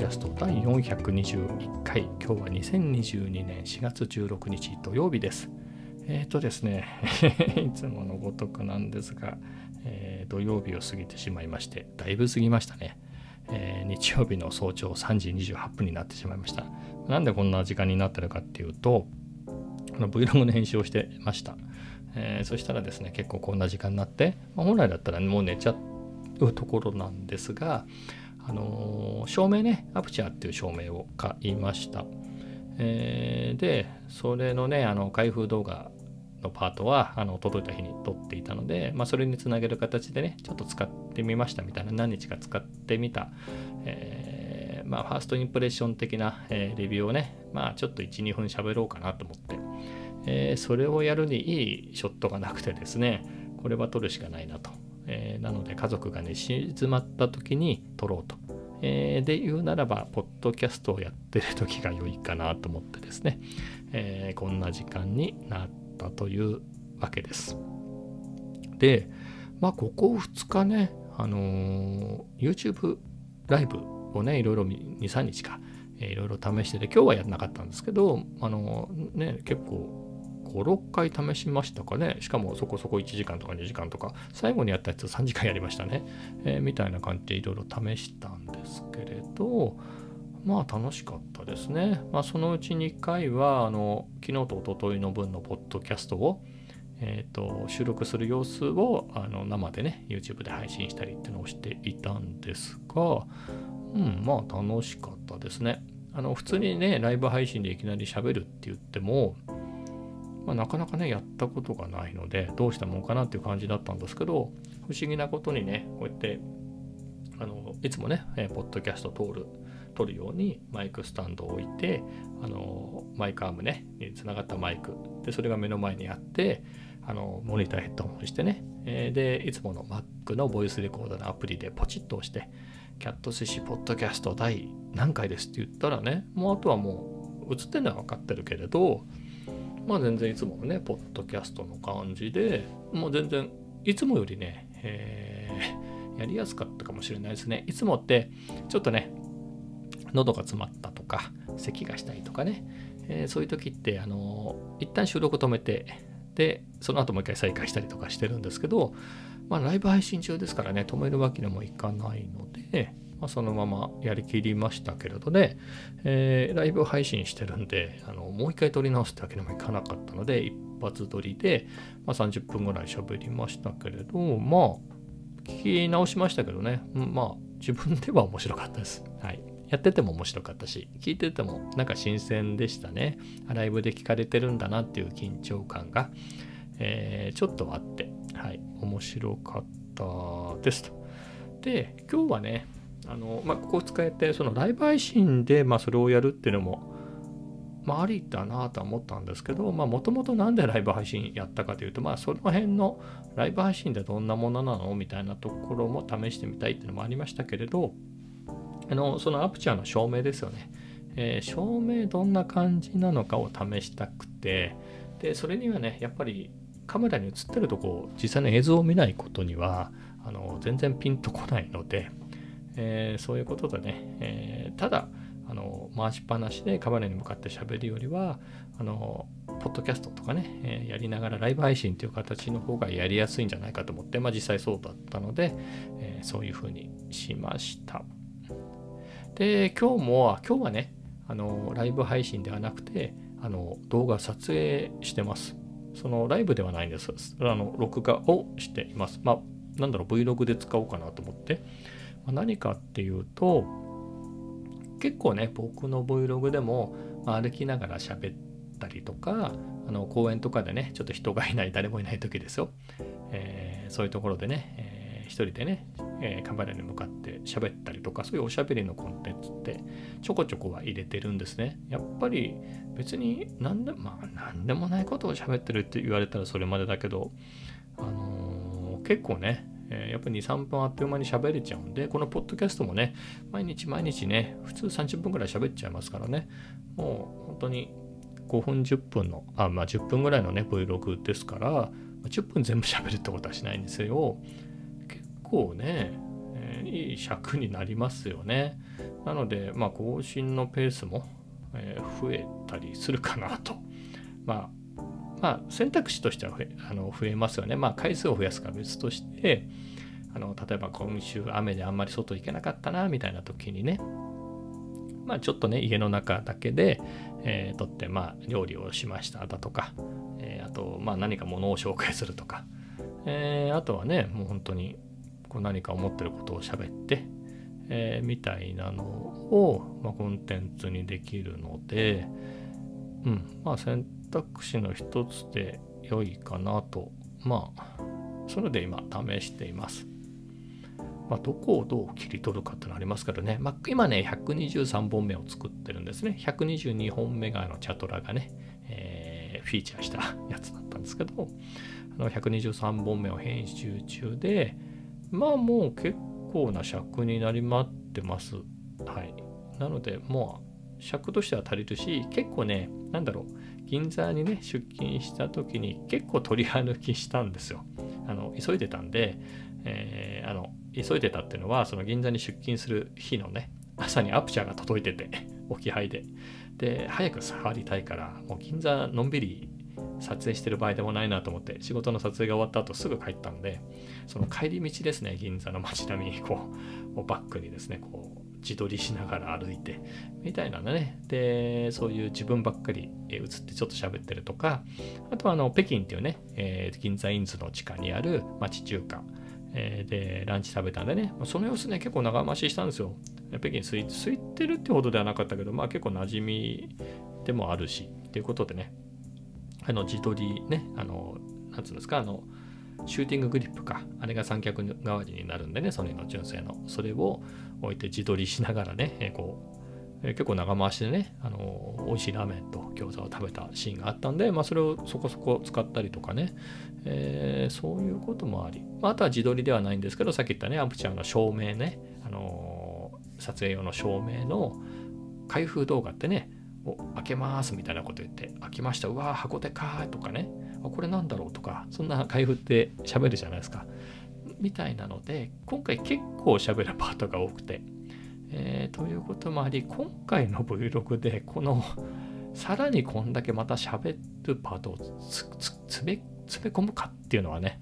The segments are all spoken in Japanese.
キャスト第421回今日は2022年4月16日土曜日です。えっ、ー、とですね いつものごとくなんですが、えー、土曜日を過ぎてしまいましてだいぶ過ぎましたね、えー、日曜日の早朝3時28分になってしまいました。なんでこんな時間になってるかっていうとあの Vlog の編集をしてました、えそしたらですね結構こんな時間になって、まあ、本来だったらもう寝ちゃうところなんですがあの照明ね、アプチャーっていう照明を買いました。えー、で、それのね、あの開封動画のパートはあの届いた日に撮っていたので、まあ、それにつなげる形でね、ちょっと使ってみましたみたいな、何日か使ってみた、えー、まあ、ファーストインプレッション的な、えー、レビューをね、まあ、ちょっと1、2分喋ろうかなと思って、えー、それをやるにいいショットがなくてですね、これは撮るしかないなと。なので家族がね、静まった時に撮ろうと。えー、で言うならば、ポッドキャストをやってる時が良いかなと思ってですね、えー、こんな時間になったというわけです。で、まあ、ここ2日ね、あのー、YouTube ライブをね、いろいろ2、3日か、えー、いろいろ試してて、今日はやらなかったんですけど、あのー、ね、結構5、6回試しましたかね。しかもそこそこ1時間とか2時間とか、最後にやったやつ3時間やりましたね。えー、みたいな感じでいろいろ試したんですけれど、まあ楽しかったですね。まあそのうち2回は、あの、昨日と一昨日の分のポッドキャストを、えーと、収録する様子をあの生でね YouTube で配信したりっていうのをしていたんですがうんまあ楽しかったですねあの普通にねライブ配信でいきなり喋るって言ってもまあ、なかなかね、やったことがないので、どうしたもんかなっていう感じだったんですけど、不思議なことにね、こうやって、あのいつもね、えー、ポッドキャスト通る、撮るようにマイクスタンドを置いて、あのマイクアームね、につながったマイク、で、それが目の前にあって、あのモニターヘッドホンしてね、えー、で、いつもの Mac のボイスレコーダーのアプリでポチッと押して、キャット寿司ポッドキャスト第何回ですって言ったらね、もうあとはもう映ってるのは分かってるけれど、まあ全然いつものね、ポッドキャストの感じで、もう全然いつもよりね、えー、やりやすかったかもしれないですね。いつもってちょっとね、喉が詰まったとか、咳がしたりとかね、えー、そういう時って、あのー、一旦収録止めて、で、その後もう一回再開したりとかしてるんですけど、まあライブ配信中ですからね、止めるわけにもいかないので、まあ、そのままやりきりましたけれどね、えー、ライブ配信してるんで、あのもう一回撮り直すってわけにもいかなかったので、一発撮りで、まあ、30分ぐらい喋りましたけれど、まあ、聞き直しましたけどね、まあ、自分では面白かったです。はい。やってても面白かったし、聞いててもなんか新鮮でしたね。ライブで聞かれてるんだなっていう緊張感が、えー、ちょっとあって、はい、面白かったですと。で、今日はね、あの、まあ、ここを使えて、そのライブ配信で、まあ、それをやるっていうのも、まあ、ありだなとは思ったんですけど、もともとなんでライブ配信やったかというと、まあ、その辺のライブ配信ってどんなものなのみたいなところも試してみたいっていうのもありましたけれど、あの、そのアプチャーの照明ですよね。えー、照明どんな感じなのかを試したくて、で、それにはね、やっぱりカメラに映ってるとこ実際の映像を見ないことには、あの、全然ピンとこないので、えー、そういうことでね、えー、ただあの回しっぱなしでカメラに向かって喋るよりはあのポッドキャストとかね、えー、やりながらライブ配信という形の方がやりやすいんじゃないかと思って、まあ、実際そうだったので、え、そういうふうにしました。で今日も今日はねあのライブ配信ではなくてあの動画撮影してます。そのライブではないんです。あの録画をしています。まあなんだろう Vlog で使おうかなと思って。何かっていうと結構ね僕の Vlog でも、ま歩きながら喋ったりとかあの公園とかでねちょっと人がいない誰もいない時ですよ、えー、そういうところでね、えー、一人でね、えー、カメラに向かって喋ったりとかそういうおしゃべりのコンテンツってちょこちょこは入れてるんですね。やっぱり別に何で,、まあ、何でもないことを喋ってるって言われたらそれまでだけど、あの結構ねえー、やっぱり2、3分あっという間に喋れちゃうんで、このポッドキャストもね、毎日毎日ね、普通30分ぐらい喋っちゃいますからね、もう本当に5分、10分の、あ、まあ10分ぐらいのね、Vlog ですから、10分全部喋るってことはしないんですよ。結構ね、えー、いい尺になりますよね。なので、まあ、更新のペースも、えー、増えたりするかなと。まあ、まあ、選択肢としては増えあの増えますよね。まあ、回数を増やすか別として、あの例えば今週雨であんまり外行けなかったなみたいな時にね、まあ、ちょっとね家の中だけで、えー、とってまあ料理をしましただとか、えー、あとまあ何か物を紹介するとか、えー、あとはねもう本当にこう何か思ってることを喋って、え、みたいなのを、まあ、コンテンツにできるので、うん、まあ肢の一つで良いかなと、まあ、それで今試しています。まあ、どこをどう切り取るかってのありますからね、まあ、今ね、123本目を作ってるんですね。122本目があのチャトラがね、えー、フィーチャーしたやつだったんですけど、あの123本目を編集中で、まあもう結構な尺になりまってます。はい。なので、もう尺としては足りるし、結構ね、なんだろう、銀座にね、出勤した時に結構取り歩きしたんですよ。あの急いでたんで、えー、あの急いでたっていうのはその銀座に出勤する日のね朝にアプチャーが届いてて 置き配でで早く触りたいからもう銀座のんびり撮影してる場合でもないなと思って仕事の撮影が終わった後すぐ帰ったんでその帰り道ですね銀座の街並みにこうバックにですねこう自撮りしながら歩いてみたいなね。でそういう自分ばっかり映ってちょっと喋ってるとかあとはあの北京っていうね、えー、銀座インズの地下にある町中華。えー、で、ランチ食べたんでね、その様子ね、結構長回ししたんですよ。北京空い空いてるってほどではなかったけど、まあ結構馴染みでもあるし、っていうことでね、あの自撮りね、あの、なんつうんですか、あの、シューティンググリップか、あれが三脚代わりになるんでね、ソニーの純正の。それを置いて自撮りしながらね、え、こう、え結構長回しでね、あの美味しいラーメンと餃子を食べたシーンがあったんで、まあ、それをそこそこ使ったりとかね、えー、そういうこともあり、まあ、あとは自撮りではないんですけど、さっき言ったね、アンプチャーの照明ね、あの撮影用の照明の開封動画ってね、お開けますみたいなこと言って、開きました、うわー、箱でかーとかね、これなんだろうとか、そんな開封って喋るじゃないですか。みたいなので、今回結構喋るパートが多くて、えー、ということもあり、今回の Vlog で、この、さらにこんだけまた喋るパートを詰め込むかっていうのはね、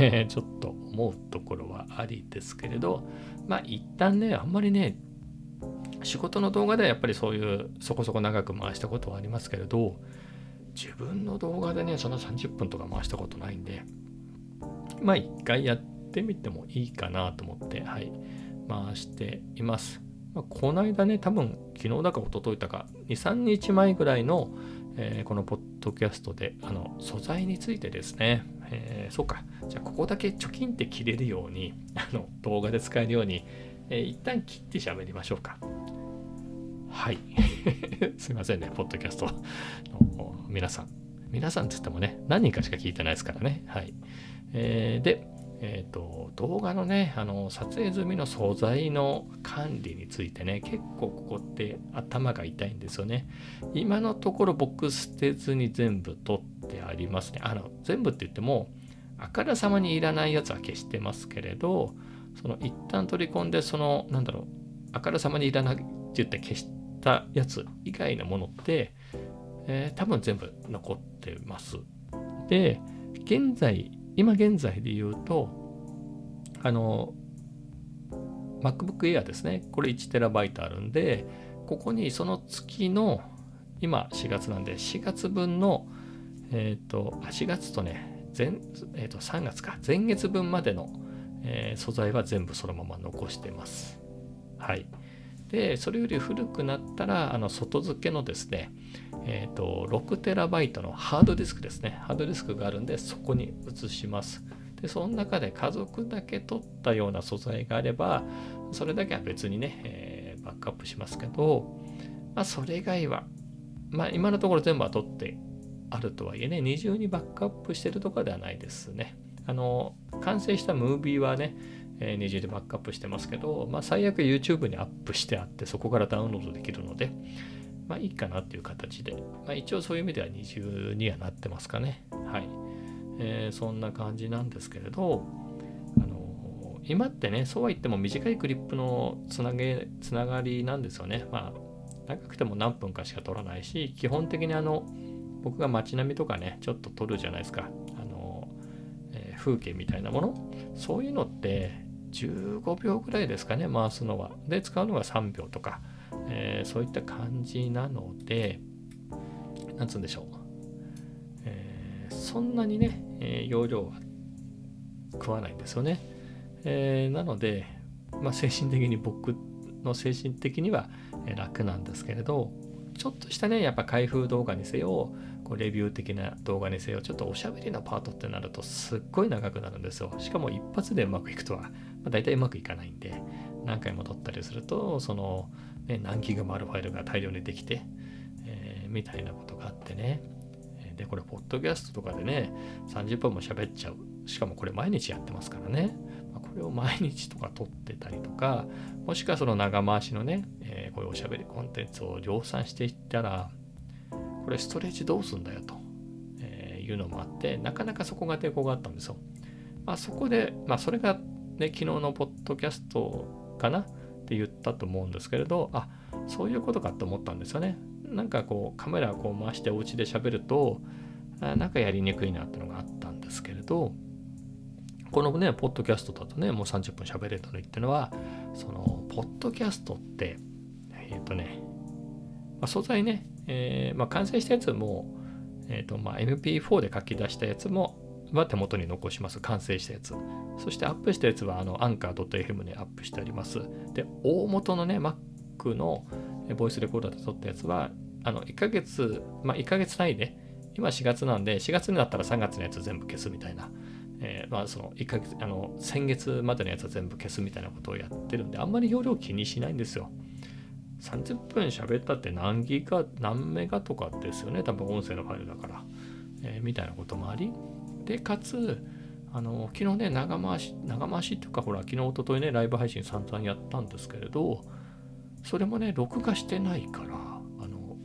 えー、ちょっと思うところはありですけれど、まあ一旦ね、あんまりね、仕事の動画ではやっぱりそういうそこそこ長く回したことはありますけれど、自分の動画でね、その30分とか回したことないんで、まあ一回やっててみてもいいかなと思って、はい、回しています。まあ、この間ね、多分昨日だか一昨日だか、2、3日前ぐらいの、えー、このポッドキャストで、あの、素材についてですね、えー、そうか、じゃあここだけ貯金って切れるように、あの、動画で使えるように、えー、一旦切って喋りましょうか。はい。すいませんね、ポッドキャストの皆さん。皆さんって言ってもね、何人かしか聞いてないですからね。はい。えー、で、えーと、動画のねあの撮影済みの素材の管理についてね結構ここって頭が痛いんですよね。今のところ僕捨てずに全部取ってありますね。あの全部って言ってもあからさまにいらないやつは消してますけれどその一旦取り込んでそのなんだろうあからさまにいらないって言って消したやつ以外のものって、えー、多分全部残ってます。で現在今現在で言うと、あの、MacBook Air ですね。これ 1TB あるんで、ここにその月の、今4月なんで、4月分の、えっ、ー、と、4月とね、前、え、ー、と、3月か、前月分までの、えー、素材は全部そのまま残してます。はい。で、それより古くなったら、あの、外付けのですね、えっ、ー、と、6TB のハードディスクですね。ハードディスクがあるんで、そこに移します。で、その中で家族だけ取ったような素材があれば、それだけは別にね、えー、バックアップしますけど、まあ、それ以外は、まあ、今のところ全部は取ってあるとはいえね、二重にバックアップしてるとかではないですね。あの、完成したムービーはね、えー、二重でバックアップしてますけど、まあ、最悪 YouTube にアップしてあって、そこからダウンロードできるので、まあいいかなっていう形で、まあ、一応そういう意味では二重にはなってますかね。はい。えー、そんな感じなんですけれど、あの今ってね、そうは言っても短いクリップのつなげ、つながりなんですよね。まあ、長くても何分かしか撮らないし、基本的にあの、僕が街並みとかね、ちょっと撮るじゃないですか。あの、え、風景みたいなもの。そういうのって、15秒ぐらいですかね、回すのは。で、使うのが3秒とか、えー、そういった感じなので、なんつうんでしょう。えー、そんなにね、えー、容量は食わないんですよね。えなので、まあ、精神的に僕の精神的には楽なんですけれど、ちょっとしたね、やっぱ開封動画にせよ、こうレビュー的な動画にせよ、ちょっとおしゃべりのパートってなるとすっごい長くなるんですよ。しかも一発でうまくいくとは、まあ、大体うまくいかないんで、何回も撮ったりすると、その、ね、何ギガもあるファイルが大量にできて、えー、みたいなことがあってね。で、これ、ポッドキャストとかでね、30分も喋っちゃう。しかもこれ毎日やってますからね。まあ、これを毎日とか撮ってたりとか、もしくはその長回しのね、えー、こういうおしゃべりコンテンツを量産していったら、これストレージどうすんだよと、えいうのもあって、なかなかそこが抵抗があったんですよ。まあ、そこで、まあ、それがね、昨日のポッドキャストかなって言ったと思うんですけれど、あ、そういうことかと思ったんですよね。なんかこうカメラをこう回してお家で喋ると、なんかやりにくいなってのがあったんですけれど、このね、ポッドキャストだとね、もう30分喋れたのっていうのは、その、ポッドキャストって、えっ、ー、とね、まあ、素材ね、えー、まあ、完成したやつも、え、ー、と、まあ、MP4 で書き出したやつも、は手元に残します。完成したやつ。そしてアップしたやつは、あの、アンカー .fm にアップしてあります。で、大元のね、Mac のボイスレコーダーで撮ったやつは、あの、1ヶ月、まあ、1ヶ月単位で、今4月なんで、4月になったら3月のやつ全部消すみたいな、えー、まあ、その1ヶ月、あの、先月までのやつは全部消すみたいなことをやってるんで、あんまり容量気にしないんですよ。30分喋ったって何ギガ、何メガとかですよね。多分音声のファイルだから。えー、みたいなこともあり。で、かつ、あの、昨日ね、長回し、長回しっていうか、ほら、昨日、おとといね、ライブ配信散々やったんですけれど、それもね、録画してないから、あの、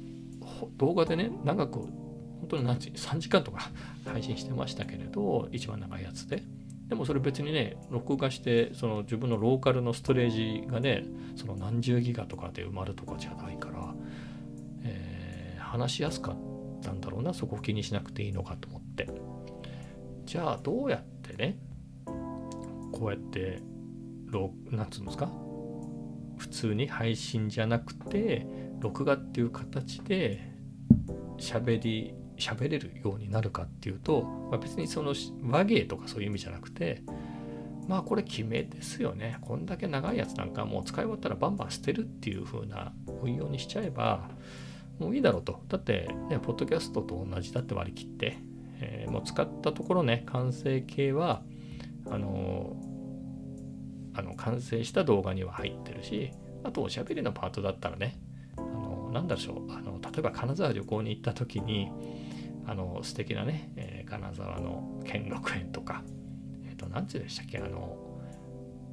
動画でね、長く、本当に何時、3時間とか 配信してましたけれど、一番長いやつで。でもそれ別にね、録画して、その自分のローカルのストレージがね、その何十ギガとかで埋まるとかじゃないから、えー、話しやすかったんだろうな、そこを気にしなくていいのかと思って。じゃあどうやってね、こうやって、なんつうんですか？普通に配信じゃなくて、録画っていう形で喋り喋れるようになるかっていうと、まあ、別にその和芸とかそういう意味じゃなくてまあこれ決めですよね。こんだけ長いやつなんかもう使い終わったらバンバン捨てるっていう風な運用にしちゃえばもういいだろうと。だってねポッドキャストと同じだって割り切って、もう使ったところね完成形はあのあの完成した動画には入ってるしあとおしゃべりのパートだったらねあのなんだろうあの例えば金沢旅行に行った時にあの素敵なね、えー、金沢の兼六園とか、えっ、ー、と、何て言うんでしたっけ、あの、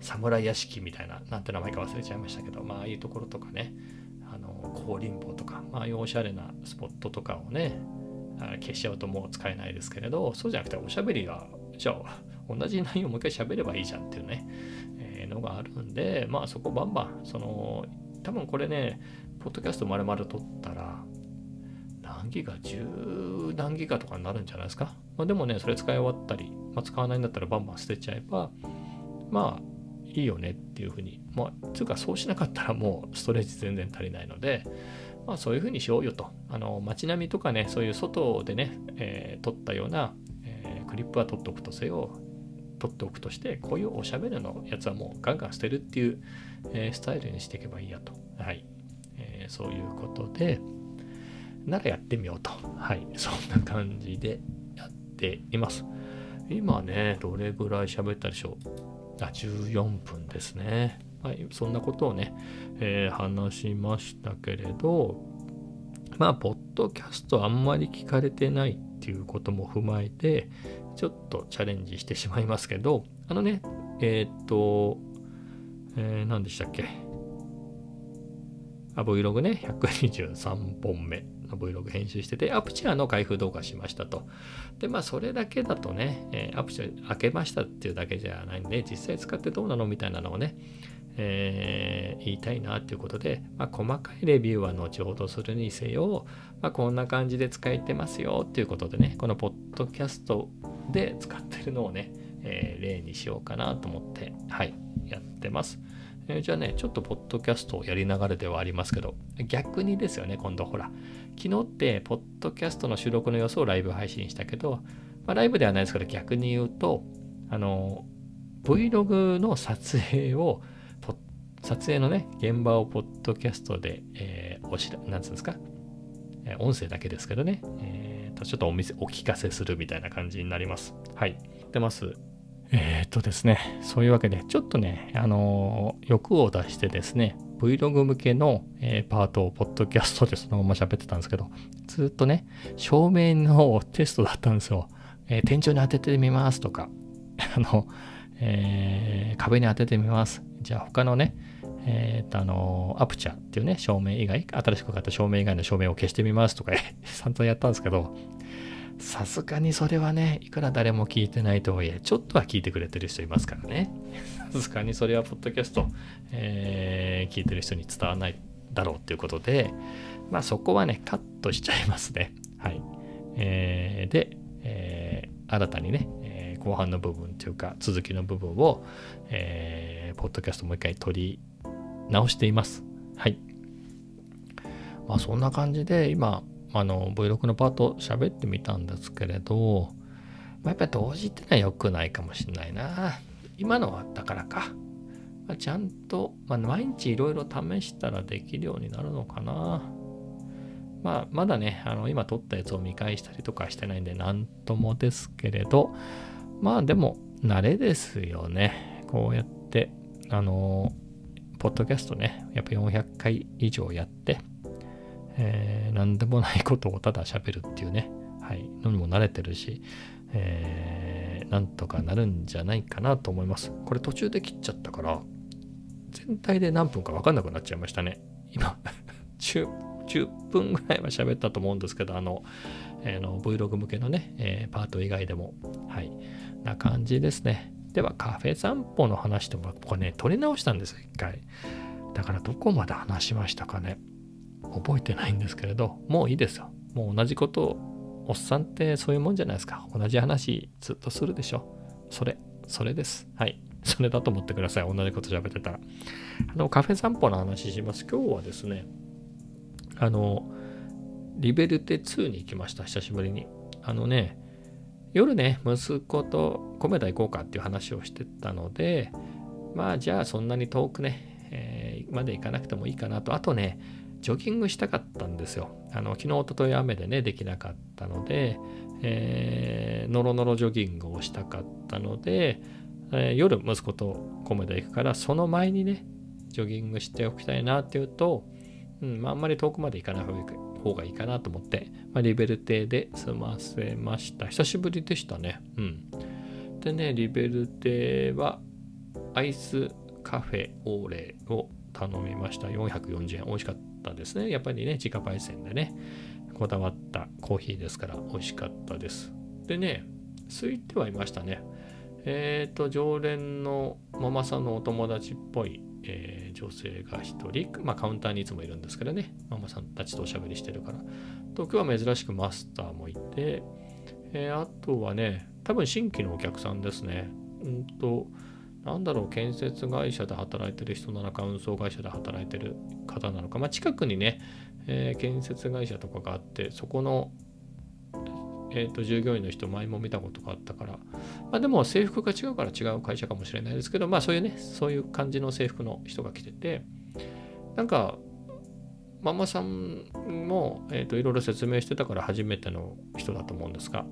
侍屋敷みたいな、なんて名前か忘れちゃいましたけど、まあ、ああいうところとかね、あの、高林坊とか、ま、ああいうおしゃれなスポットとかをね、消しちゃうともう使えないですけれど、そうじゃなくておしゃべりが、じゃあ、同じ内容をもう一回喋ればいいじゃんっていうね、えー、のがあるんで、まあそこバンバン、その、多分これね、ポッドキャスト丸々撮ったら、何ギガ ?10 何ギガとかになるんじゃないですか？まあ、でもね、それ使い終わったり、まあ、使わないんだったらバンバン捨てちゃえば、まあ、いいよねっていうふうに、まあ、つうかそうしなかったらもうストレージ全然足りないので、まあそういうふうにしようよと。あの、街並みとかね、そういう外でね、えー、撮ったような、えー、クリップは撮っておくとせよ、撮っておくとして、こういうおしゃべりのやつはもうガンガン捨てるっていう、えー、スタイルにしていけばいいやと。はい。えー、そういうことで、ならやってみようと。はい。そんな感じでやっています。今ね、どれぐらい喋ったでしょう？あ、14分ですね。はい。そんなことをね、えー、話しましたけれど、まあ、ポッドキャストあんまり聞かれてないっていうことも踏まえて、ちょっとチャレンジしてしまいますけど、あのね、えー、っと、えー、何でしたっけ？あ Vlog ね、123本目の Vlog 編集してて、アプチャーの開封動画しましたと。で、まあ、それだけだとね、えー、アプチャー開けましたっていうだけじゃないんで、実際使ってどうなのみたいなのをね、えー、言いたいなということで、まあ、細かいレビューは後ほどするにせよ、まあ、こんな感じで使えてますよっていうことでね、このポッドキャストで使ってるのをね、えー、例にしようかなと思って、はい、やってます。えー、じゃあね、ちょっとポッドキャストをやりながらではありますけど、逆にですよね、今度ほら、昨日って、ポッドキャストの収録の様子をライブ配信したけど、まあ、ライブではないですから逆に言うと、あの、Vlog の撮影を、撮影のね、現場をポッドキャストで、えー、おしら、なんつうんですか、えー、音声だけですけどね、えー、とちょっとお見せ、お聞かせするみたいな感じになります。はい。出ます？えー、っとですね、そういうわけで、ちょっとね、あのー、欲を出してですね、Vlog 向けの、えー、パートをポッドキャストでそのまま喋ってたんですけど、ずっとね、照明のテストだったんですよ。え天井に当ててみますとか、あの、え壁に当ててみます。じゃあ他のね、えっ、と、あの、アプチャっていうね、照明以外、新しく買った照明以外の照明を消してみますとか、散々やったんですけど、さすがにそれはね、いくら誰も聞いてないとはいえ、ちょっとは聞いてくれてる人いますからね。さすがにそれは、ポッドキャスト、えー、聞いてる人に伝わらないだろうっていうことで、まあそこはね、カットしちゃいますね。はい。えー、で、えー、新たにね、えー、後半の部分というか、続きの部分を、えー、ポッドキャストもう一回取り直しています。はい。まあそんな感じで今、あの Vlog のパート喋ってみたんですけれど、まあ、やっぱり同時ってのは良くないかもしれないな。今のはだからか。まあ、ちゃんと、まあ、毎日いろいろ試したらできるようになるのかな。まあ、まだね、あの今撮ったやつを見返したりとかしてないんで、なんともですけれど、まあでも、慣れですよね。こうやって、あのポッドキャストね、やっぱ400回以上やって、えー、何でもないことをただ喋るっていうね、はい、のにも慣れてるし、えー、なんとかなるんじゃないかなと思います。これ途中で切っちゃったから、全体で何分か分かんなくなっちゃいましたね。今10、10分ぐらいは喋ったと思うんですけど、あの、えー、の Vlog 向けのね、えー、パート以外でも、はい、な感じですね。ではカフェ散歩の話ともこれね撮り直したんですよ一回。だからどこまで話しましたかね。覚えてないんですけれどもういいですよ。もう同じことをおっさんってそういうもんじゃないですか。同じ話ずっとするでしょ。それそれです。はい。それだと思ってください。同じこと喋ってたら。あのカフェ散歩の話します。今日はですねあのリベルテ2に行きました。久しぶりに。あのね夜ね、息子と米田行こうかっていう話をしてたので、まあじゃあそんなに遠くね、えー、まで行かなくてもいいかなと。あとね、ジョギングしたかったんですよ。あの昨日、おととい雨でね、できなかったので、えー、のろのろジョギングをしたかったので、えー、夜息子と米田行くから、その前にね、ジョギングしておきたいなっていうと、うんまあ、あんまり遠くまで行かない方が方がいいかなと思って、まあ、リベルテで済ませました。久しぶりでしたね。うん。でね、リベルテはアイスカフェオーレを頼みました。440円。美味しかったですね。やっぱりね、自家焙煎でね、こだわったコーヒーですから美味しかったです。でね、空いてはいましたね。えっ、ー、と、常連のママさんのお友達っぽいえー、女性が1人、まあ、カウンターにいつもいるんですけどね、ママさんたちとおしゃべりしてるから。東京は珍しくマスターもいて、えー、あとはね、多分新規のお客さんですね。うんと、なんだろう、建設会社で働いてる人なのか、運送会社で働いてる方なのか、まあ、近くにね、えー、建設会社とかがあって、そこのえーと、従業員の人前も見たことがあったから、まあ、でも制服が違うから違う会社かもしれないですけどまあそういうねそういう感じの制服の人が来てて。なんかママさんも、えーと、いろいろ説明してたから初めての人だと思うんですが。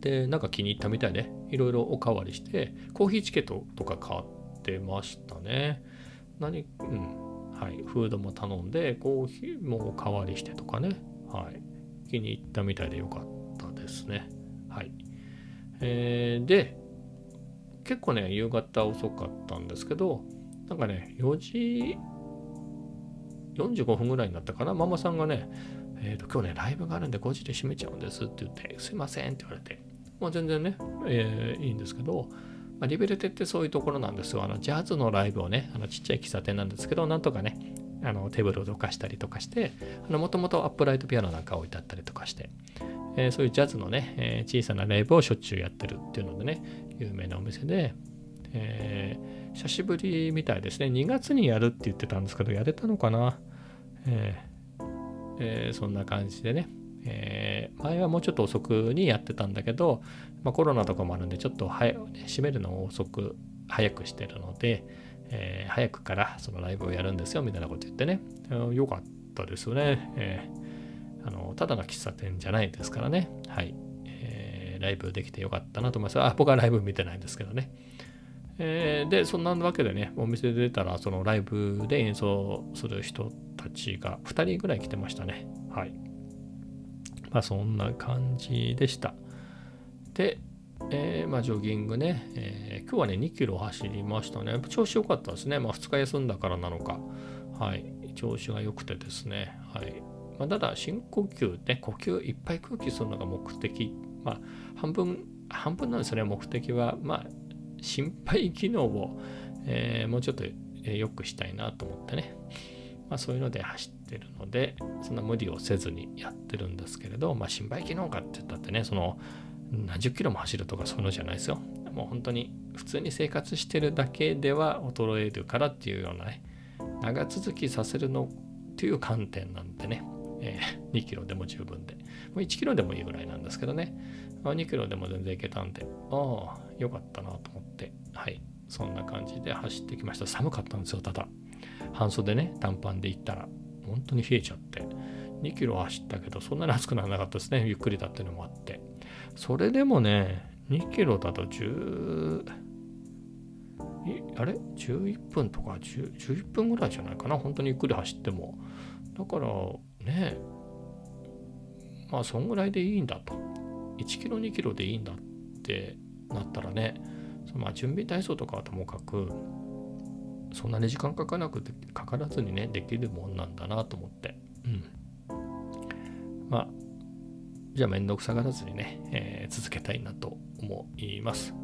でなんか気に入ったみたいでいろいろおかわりしてコーヒーチケットとか買ってましたね。何うん。はい。フードも頼んでコーヒーもおかわりしてとかね。はい。気に入ったみたいでよかっですね。はい。えー、で、結構ね、夕方遅かったんですけど、なんかね、4時45分ぐらいになったかな、ママさんがね、えーと、今日ね、ライブがあるんで5時で閉めちゃうんですって言って、すいませんって言われて、まあ、全然ね、えー、いいんですけど、まあ、リベルテってそういうところなんですよ。あのジャズのライブをね、あのちっちゃい喫茶店なんですけど、なんとかね、あのテーブルをどかしたりとかして、もともとアップライトピアノなんか置いてあったりとかして、えー、そういうジャズのね、えー、小さなライブをしょっちゅうやってるっていうのでね、有名なお店で、えー、久しぶりみたいですね。2月にやるって言ってたんですけど、やれたのかな、ええー、そんな感じでね、えー、前はもうちょっと遅くにやってたんだけど、まあ、コロナとかもあるんで、ちょっと早、ね、閉めるのを遅く、早くしてるので、えー、早くからそのライブをやるんですよみたいなこと言ってね、よかったですよね。えー、あのただの喫茶店じゃないですからね。はい。えー、ライブできてよかったなと思います。あ、僕はライブ見てないんですけどね。えー、で、そんなわけでね、お店出たら、そのライブで演奏する人たちが2人ぐらい来てましたね。はい。まあ、そんな感じでした。で、えー、まあ、ジョギングね、えー、今日はね、2キロ走りましたね。調子良かったですね。まあ、2日休んだからなのか。はい。調子が良くてですね。はい。まあ、ただ、深呼吸ね、呼吸いっぱい空気するのが目的。まあ、半分、半分なんですね、目的は。まあ、心肺機能を、えー、もうちょっと良くしたいなと思ってね。まあ、そういうので走ってるので、そんな無理をせずにやってるんですけれど、まあ、心肺機能かって言ったってね、その、何十キロも走るとかそういうのじゃないですよ。もう本当に普通に生活してるだけでは衰えるからっていうようなね、長続きさせるのっていう観点なんでね、えー、2キロでも十分で、もう1キロでもいいぐらいなんですけどね、まあ、2キロでも全然いけたんで、ああ、よかったなと思って、はい、そんな感じで走ってきました。寒かったんですよ、ただ。半袖ね、短パンで行ったら、本当に冷えちゃって、2キロ走ったけど、そんなに暑くならなかったですね、ゆっくりだっていうのもあって。それでもね、2キロだと10、あれ ?11 分とか10 11分ぐらいじゃないかな。本当にゆっくり走っても。だからね、まあそんぐらいでいいんだと。1キロ2キロでいいんだってなったらね、そのまあ準備体操とかはともかく、そんなに時間かかなくて、かからずにね、できるもんなんだなと思って。うん。まあ、じゃあめんどくさがらずにね、えー、続けたいなと思います。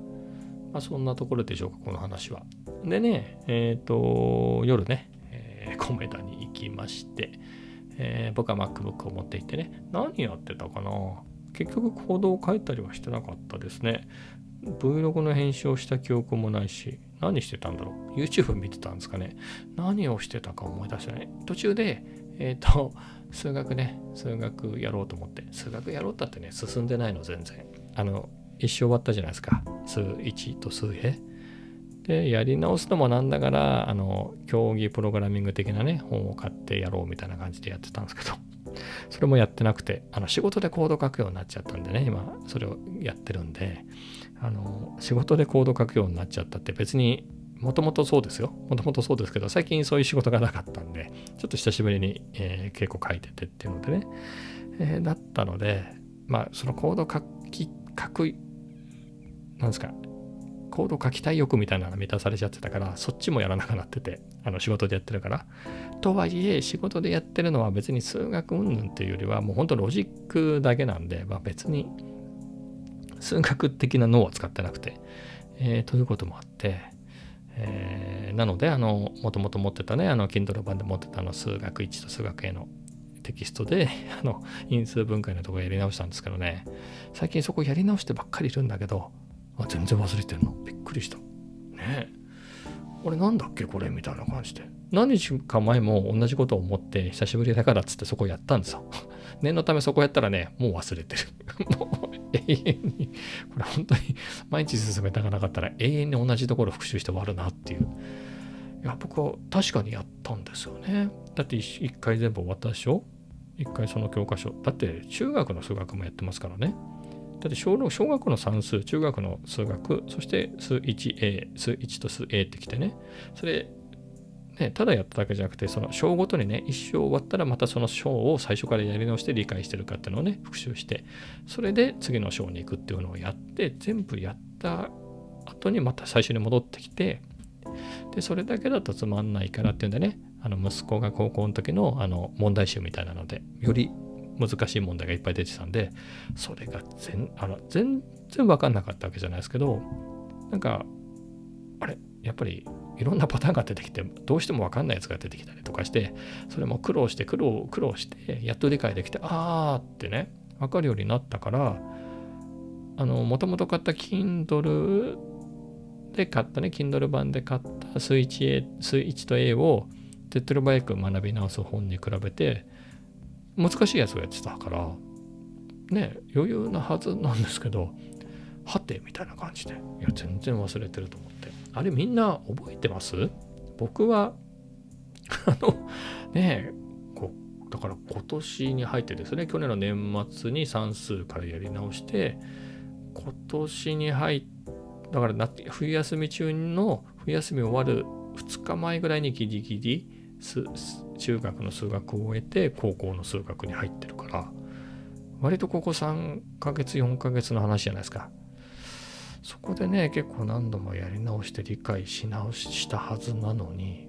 まあ、そんなところでしょうか、この話は。でね、えっ、ー、と、夜ね、えー、コメダに行きまして、えー、僕は MacBook を持って行ってね、何やってたかな結局コードを書いたりはしてなかったですね。Vlog の編集をした記憶もないし、何してたんだろう ?YouTube 見てたんですかね何をしてたか思い出したね。途中で、えっ、ー、と、数学ね、数学やろうと思って、数学やろうったってね、進んでないの全然。あの、一生終わったじゃないですか。数1と数平。で、やり直すのもなんだから、あの、競技プログラミング的なね、本を買ってやろうみたいな感じでやってたんですけど、それもやってなくて、あの、仕事でコード書くようになっちゃったんでね、今、それをやってるんで、あの、仕事でコード書くようになっちゃったって別にもともとそうですよ。もともとそうですけど、最近そういう仕事がなかったんで、ちょっと久しぶりに、えー、結構書いててっていうのでね、えー、だったので、まあ、そのコード書き、書く、なんですか、コード書きたい欲みたいなの満たされちゃってたから、そっちもやらなくなってて、あの仕事でやってるから。とはいえ、仕事でやってるのは別に数学云々っていうよりは、もう本当ロジックだけなんで、まあ、別に数学的な脳を使ってなくて、えー、ということもあって、えー、なので、あの、もともと持ってたね、あの、Kindle 版で持ってたあの、数学1と数学 A のテキストで、あの、因数分解のとこやり直したんですけどね、最近そこやり直してばっかりいるんだけど、あ全然忘れてんの？びっくりした。ねえ。俺なんだっけ？これみたいな感じで。何日か前も同じことを思って久しぶりだからっつってそこやったんですよ。念のためそこやったらね、もう忘れてる。も う永遠に、これ本当に毎日進めたがなかったら永遠に同じところ復習して終わるなっていう。いや、僕は確かにやったんですよね。だって一回全部終わったでしょ？一回その教科書。だって中学の数学もやってますからね。だって小小学の算数、中学の数学、そして数 1A、数1と数 A ってきてね。それね、ただやっただけじゃなくて、その章ごとにね、一章終わったらまたその章を最初からやり直して理解してるかっていうのをね、復習して、それで次の章に行くっていうのをやって、全部やった後にまた最初に戻ってきて、で、それだけだとつまんないからっていうんでね、あの息子が高校の時のあの問題集みたいなので、より難しい問題がいっぱい出てたんで、それが全あの全然分かんなかったわけじゃないですけど、なんか、あれ、やっぱりいろんなパターンが出てきて、どうしても分かんないやつが出てきたりとかして、それも苦労して苦労苦労して、やっと理解できて、あーってね、分かるようになったから、あの、もともと買った Kindle で買ったね、Kindle 版で買ったスイッチ A、スイッチと A を手っ取り早く学び直す本に比べて、難しいやつをやってたから、ね、余裕なはずなんですけど、はてみたいな感じで、いや、全然忘れてると思って。あれみんな覚えてます？僕は、あの、ねこう、だから今年に入ってですね、去年の年末に算数からやり直して、今年に入って、だから冬休み中の冬休み終わる2日前ぐらいにギリギリ中学の数学を終えて高校の数学に入ってるから割とここ3ヶ月4ヶ月の話じゃないですか。そこでね結構何度もやり直して理解し直したはずなのに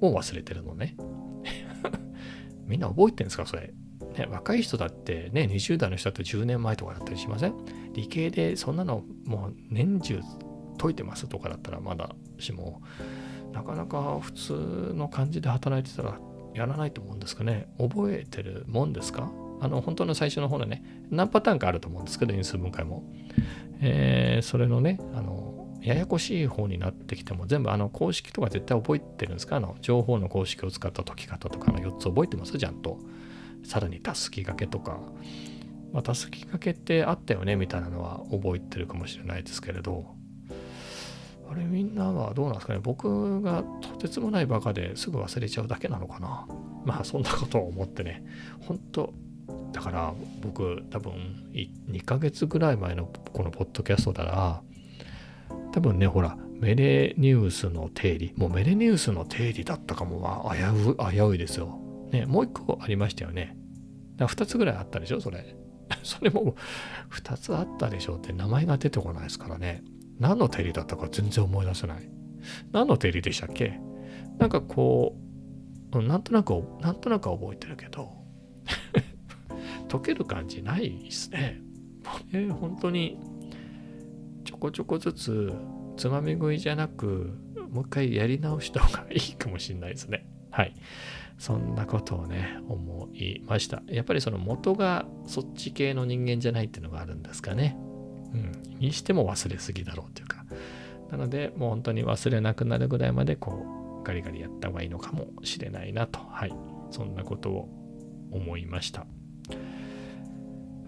もう忘れてるのね。みんな覚えてるんですかそれ。ね、若い人だってね、20代の人だって10年前とかだったりしません？理系でそんなのもう年中解いてますとかだったらまだしも、なかなか普通の感じで働いてたらやらないと思うんですかね。覚えてるもんですか？あの、本当の最初の方でね、何パターンかあると思うんですけど、因数分解も。えー、それのね、あの、ややこしい方になってきても全部あの公式とか絶対覚えてるんですか？あの情報の公式を使った解き方とかの4つ覚えてます？ちゃんと。さらにたすき掛けとか、まあ、たすき掛けってあったよね？みたいなのは覚えてるかもしれないですけれど、あれみんなはどうなんですかね。僕がとてつもないバカですぐ忘れちゃうだけなのかな。まあそんなことを思ってね。本当だから僕多分2ヶ月ぐらい前のこのポッドキャストだら多分ねほらメレニウスの定理。もうメレニウスの定理だったかもは危う危ういですよ。ねもう一個ありましたよね。だ2つぐらいあったでしょそれ。それも2つあったでしょって名前が出てこないですからね。何の定理だったか全然思い出せない。何の定理でしたっけ？なんかこう、なんとなく、なんとなく覚えてるけど、解ける感じないですね。これ本当にちょこちょこずつつまみ食いじゃなく、もう一回やり直した方がいいかもしれないですね。はい。そんなことをね、思いました。やっぱりその元がそっち系の人間じゃないっていうのがあるんですかね。うん、にしても忘れすぎだろうというか。なのでもう本当に忘れなくなるぐらいまでこうガリガリやった方がいいのかもしれないなと。はい。そんなことを思いました。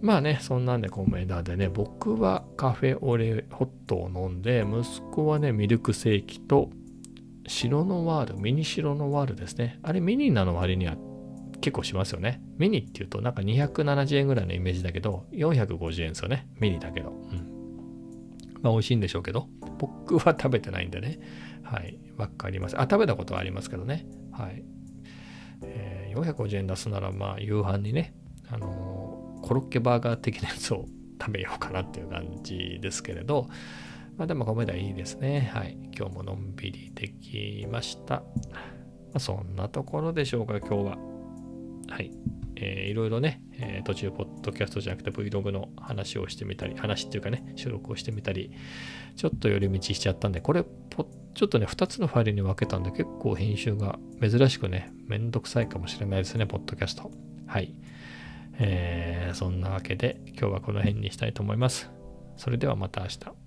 まあねそんなんでコメダでね僕はカフェオレホットを飲んで息子はねミルクセーキと白のワールミニ白のワールですね。あれミニなの割には結構しますよね。ミニっていうとなんか270円ぐらいのイメージだけど、450円ですよね。ミニだけど。うん。まあ美味しいんでしょうけど、僕は食べてないんでね。はい。わかります。あ、食べたことはありますけどね。はい。えー、450円出すならまあ夕飯にね、あのー、コロッケバーガー的なやつを食べようかなっていう感じですけれど、まあでも米田いいですね。はい。今日ものんびりできました。まあ、そんなところでしょうか、今日は。はい。えー、いろいろね、えー、途中、ポッドキャストじゃなくて Vlog の話をしてみたり、話っていうかね、収録をしてみたり、ちょっと寄り道しちゃったんで、これ、ちょっとね、2つのファイルに分けたんで、結構編集が珍しくね、めんどくさいかもしれないですね、ポッドキャスト。はい。えー、そんなわけで、今日はこの辺にしたいと思います。それではまた明日。